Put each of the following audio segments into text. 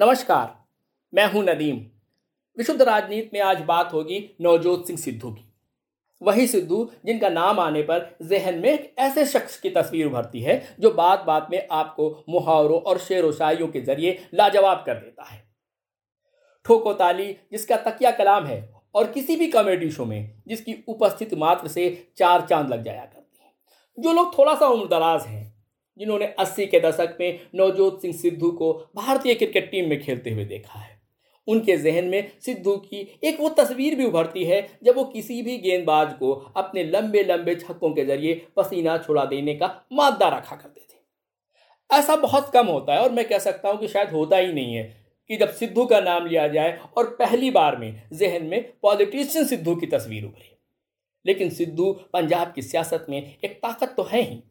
नमस्कार, मैं हूँ नदीम। विशुद्ध राजनीति में आज बात होगी नवजोत सिंह सिद्धू की। वही सिद्धू जिनका नाम आने पर जहन में एक ऐसे शख्स की तस्वीर उभरती है जो बात बात में आपको मुहावरों और शेर शायरियों के ज़रिए लाजवाब कर देता है। ठोको ताली जिसका तकिया कलाम है, और किसी भी कॉमेडी शो में जिसकी उपस्थिति मात्र से चार चाँद लग जाया करती है। जो लोग थोड़ा सा उम्रदराज हैं जिन्होंने अस्सी के दशक में नवजोत सिंह सिद्धू को भारतीय क्रिकेट टीम में खेलते हुए देखा है। उनके जहन में सिद्धू की एक वो तस्वीर भी उभरती है, जब वो किसी भी गेंदबाज को अपने लंबे लंबे छक्कों के ज़रिए पसीना छुड़ा देने का मादा रखा करते थे। ऐसा बहुत कम होता है और मैं कह सकता हूँ कि शायद होता ही नहीं है कि जब सिद्धू का नाम लिया जाए और पहली बार में जहन में पॉलिटिशियन सिद्धू की तस्वीर उभरी। लेकिन सिद्धू पंजाब की सियासत में एक ताकत तो है ही।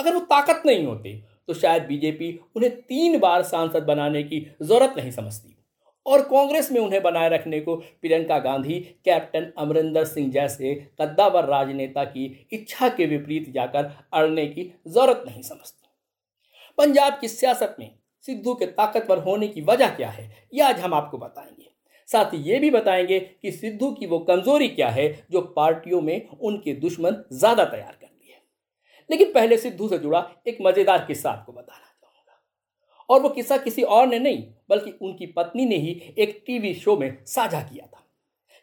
अगर वो ताकत नहीं होती तो शायद बीजेपी उन्हें तीन बार सांसद बनाने की ज़रूरत नहीं समझती। और कांग्रेस में उन्हें बनाए रखने को प्रियंका गांधी, कैप्टन अमरिंदर सिंह जैसे कद्दावर राजनेता की इच्छा के विपरीत जाकर अड़ने की ज़रूरत नहीं समझती। पंजाब की सियासत में सिद्धू के ताकतवर होने की वजह क्या है यह आज हम आपको बताएँगे। साथ ही ये भी बताएँगे कि सिद्धू की वो कमज़ोरी क्या है, जो पार्टियों में उनके दुश्मन ज़्यादा तैयार करती है लेकिन पहले सिद्धू से जुड़ा एक मज़ेदार किस्सा आपको बताना चाहूँगा। और वो किस्सा किसी और ने नहीं, बल्कि उनकी पत्नी ने ही एक टीवी शो में साझा किया था।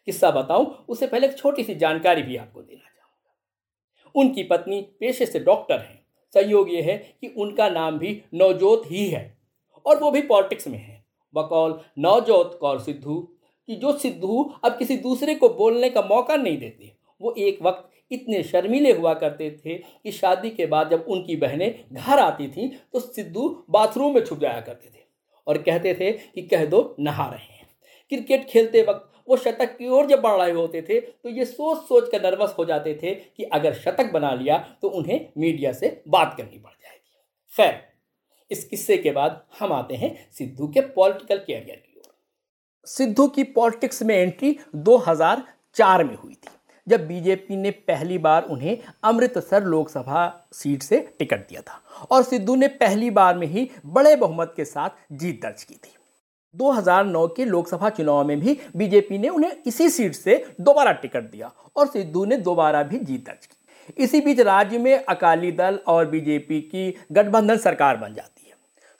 किस्सा बताऊँ, उससे पहले एक छोटी सी जानकारी भी आपको देना चाहूँगा। उनकी पत्नी पेशे से डॉक्टर हैं। संयोग ये है कि उनका नाम भी नवजोत ही है, और वो भी पॉलिटिक्स में है। बकौल नवजोत कौर सिद्धू, कि जो सिद्धू अब किसी दूसरे को बोलने का मौका नहीं देते वो एक वक्त इतने शर्मीले हुआ करते थे कि शादी के बाद जब उनकी बहनें घर आती थीं तो सिद्धू बाथरूम में छुप जाया करते थे और कहते थे कि कह दो, नहा रहे हैं। क्रिकेट खेलते वक्त वो शतक की ओर जब बढ़ रहे होते थे तो ये सोच सोच कर नर्वस हो जाते थे कि अगर शतक बना लिया तो उन्हें मीडिया से बात करनी पड़ जाएगी। खैर, इस किस्से के बाद हम आते हैं सिद्धू के पॉलिटिकल कैरियर की ओर। सिद्धू की पॉलिटिक्स में एंट्री 2004 में हुई थी। जब बीजेपी ने पहली बार उन्हें अमृतसर लोकसभा सीट से टिकट दिया था और सिद्धू ने पहली बार में ही बड़े बहुमत के साथ जीत दर्ज की थी। 2009 के लोकसभा चुनाव में भी बीजेपी ने उन्हें इसी सीट से दोबारा टिकट दिया और सिद्धू ने दोबारा भी जीत दर्ज की। इसी बीच राज्य में अकाली दल और बीजेपी की गठबंधन सरकार बन जाती है।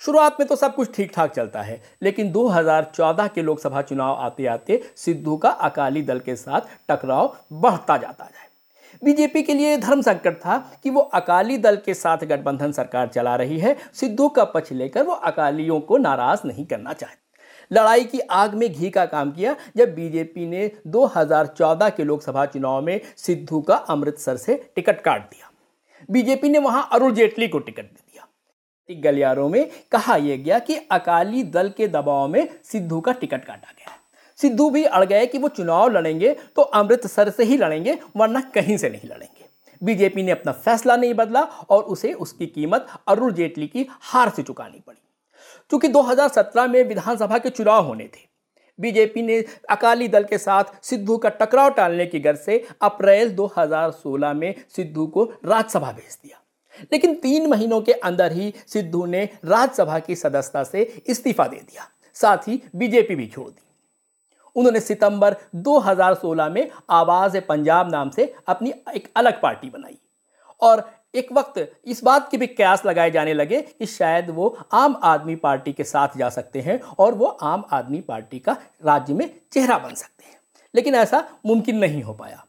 शुरुआत में तो सब कुछ ठीक ठाक चलता है, लेकिन 2014 के लोकसभा चुनाव आते आते सिद्धू का अकाली दल के साथ टकराव बढ़ता जाता है। बीजेपी के लिए धर्म संकट था कि वो अकाली दल के साथ गठबंधन सरकार चला रही है, सिद्धू का पक्ष लेकर वो अकालियों को नाराज़ नहीं करना चाहते। लड़ाई की आग में घी का काम किया, जब बीजेपी ने 2014 के लोकसभा चुनाव में सिद्धू का अमृतसर से टिकट काट दिया। बीजेपी ने वहाँ अरुण जेटली को टिकट दिया गलियारों में कहा यह गया कि अकाली दल के दबाव में सिद्धू का टिकट काटा गया सिद्धू भी अड़ गए कि वो चुनाव लड़ेंगे तो अमृतसर से ही लड़ेंगे, वरना कहीं से नहीं लड़ेंगे। बीजेपी ने अपना फैसला नहीं बदला और उसे उसकी कीमत अरुण जेटली की हार से चुकानी पड़ी। क्योंकि 2017 में विधानसभा के चुनाव होने थे, बीजेपी ने अकाली दल के साथ सिद्धू का टकराव टालने की गर्ज से अप्रैल 2016 में सिद्धू को राज्यसभा भेज दिया। लेकिन तीन महीनों के अंदर ही सिद्धू ने राज्यसभा की सदस्यता से इस्तीफा दे दिया, साथ ही बीजेपी भी छोड़ दी। उन्होंने सितंबर 2016 में आवाज़ पंजाब नाम से अपनी एक अलग पार्टी बनाई और एक वक्त इस बात के भी कयास लगाए जाने लगे कि शायद वो आम आदमी पार्टी के साथ जा सकते हैं और वो आम आदमी पार्टी का राज्य में चेहरा बन सकते हैं। लेकिन ऐसा मुमकिन नहीं हो पाया।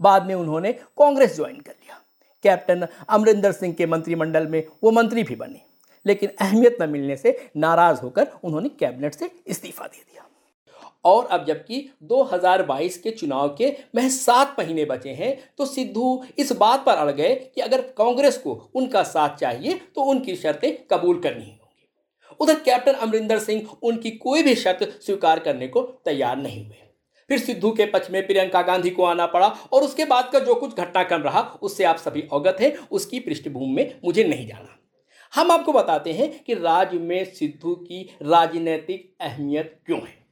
बाद में उन्होंने कांग्रेस ज्वाइन कर लिया। कैप्टन अमरिंदर सिंह के मंत्रिमंडल में वो मंत्री भी बने। लेकिन अहमियत न मिलने से नाराज़ होकर उन्होंने कैबिनेट से इस्तीफा दे दिया। और अब जबकि 2022 के चुनाव के महज सात महीने बचे हैं तो सिद्धू इस बात पर अड़ गए कि अगर कांग्रेस को उनका साथ चाहिए तो उनकी शर्तें कबूल करनी होंगी। उधर कैप्टन अमरिंदर सिंह उनकी कोई भी शर्त स्वीकार करने को तैयार नहीं हुए। फिर सिद्धू के पक्ष में प्रियंका गांधी को आना पड़ा और उसके बाद का जो कुछ घटनाक्रम रहा, उससे आप सभी अवगत हैं, उसकी पृष्ठभूमि में मुझे नहीं जाना। हम आपको बताते हैं कि राज्य में सिद्धू की राजनीतिक अहमियत क्यों है।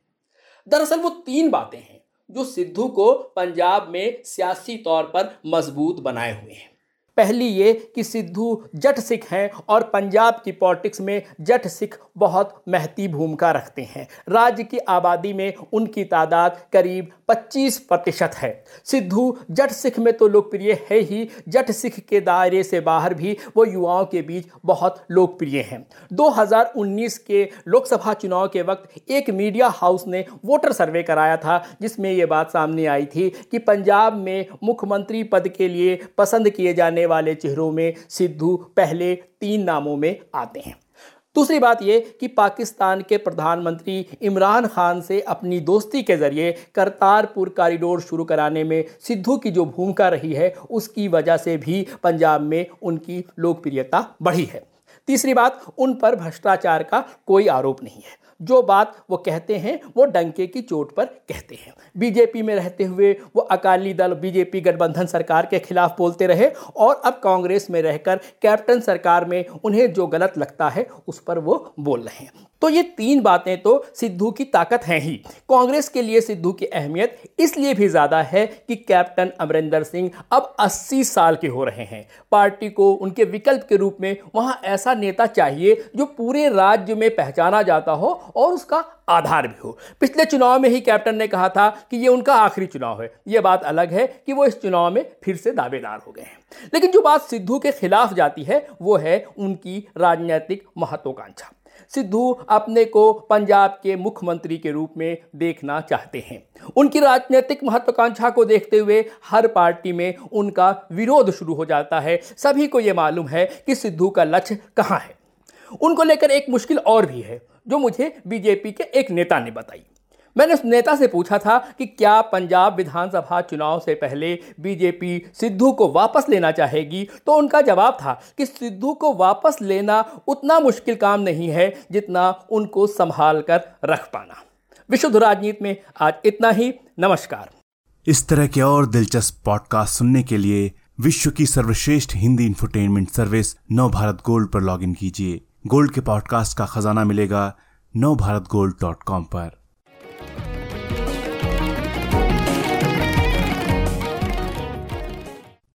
दरअसल वो तीन बातें हैं जो सिद्धू को पंजाब में सियासी तौर पर मज़बूत बनाए हुए हैं। पहली ये कि सिद्धू जट सिख हैं और पंजाब की पॉलिटिक्स में जट सिख बहुत महती भूमिका रखते हैं। राज्य की आबादी में उनकी तादाद करीब 25 प्रतिशत है। सिद्धू जट सिख में तो लोकप्रिय है ही, जट सिख के दायरे से बाहर भी वो युवाओं के बीच बहुत लोकप्रिय हैं। 2019 के लोकसभा चुनाव के वक्त एक मीडिया हाउस ने वोटर सर्वे कराया था, जिसमें ये बात सामने आई थी कि पंजाब में मुख्यमंत्री पद के लिए पसंद किए जाने वाले चेहरों में सिद्धू पहले तीन नामों में आते हैं। दूसरी बात ये कि पाकिस्तान के प्रधानमंत्री इमरान खान से अपनी दोस्ती के ज़रिए करतारपुर कॉरिडोर शुरू कराने में सिद्धू की जो भूमिका रही है, उसकी वजह से भी पंजाब में उनकी लोकप्रियता बढ़ी है। तीसरी बात, उन पर भ्रष्टाचार का कोई आरोप नहीं है। जो बात वो कहते हैं, वो डंके की चोट पर कहते हैं। बीजेपी में रहते हुए वो अकाली दल, बीजेपी गठबंधन सरकार के खिलाफ बोलते रहे और अब कांग्रेस में रहकर कैप्टन सरकार में उन्हें जो गलत लगता है, उस पर वो बोल रहे हैं। तो ये तीन बातें तो सिद्धू की ताकत हैं ही। कांग्रेस के लिए सिद्धू की अहमियत इसलिए भी ज़्यादा है कि कैप्टन अमरिंदर सिंह अब 80 साल के हो रहे हैं। पार्टी को उनके विकल्प के रूप में वहाँ ऐसा नेता चाहिए जो पूरे राज्य में पहचाना जाता हो और उसका आधार भी हो। पिछले चुनाव में ही कैप्टन ने कहा था कि ये उनका आखिरी चुनाव है। ये बात अलग है कि वो इस चुनाव में फिर से दावेदार हो गए हैं। लेकिन जो बात सिद्धू के खिलाफ जाती है, वो है उनकी राजनीतिक महत्वाकांक्षा। सिद्धू अपने को पंजाब के मुख्यमंत्री के रूप में देखना चाहते हैं। उनकी राजनीतिक महत्वाकांक्षा को देखते हुए हर पार्टी में उनका विरोध शुरू हो जाता है। सभी को यह मालूम है कि सिद्धू का लक्ष्य कहाँ है। उनको लेकर एक मुश्किल और भी है, जो मुझे बीजेपी के एक नेता ने बताई। मैंने उस नेता से पूछा था कि क्या पंजाब विधानसभा चुनाव से पहले बीजेपी सिद्धू को वापस लेना चाहेगी? तो उनका जवाब था कि सिद्धू को वापस लेना उतना मुश्किल काम नहीं है जितना उनको संभाल कर रख पाना। विशुद्ध राजनीति में आज इतना ही। नमस्कार। इस तरह के और दिलचस्प पॉडकास्ट सुनने के लिए विश्व की सर्वश्रेष्ठ Hindi infotainment service Nav Bharat gold पर लॉगिन कीजिए। गोल्ड के पॉडकास्ट का खजाना मिलेगा नव भारत गोल्ड डॉट कॉम पर।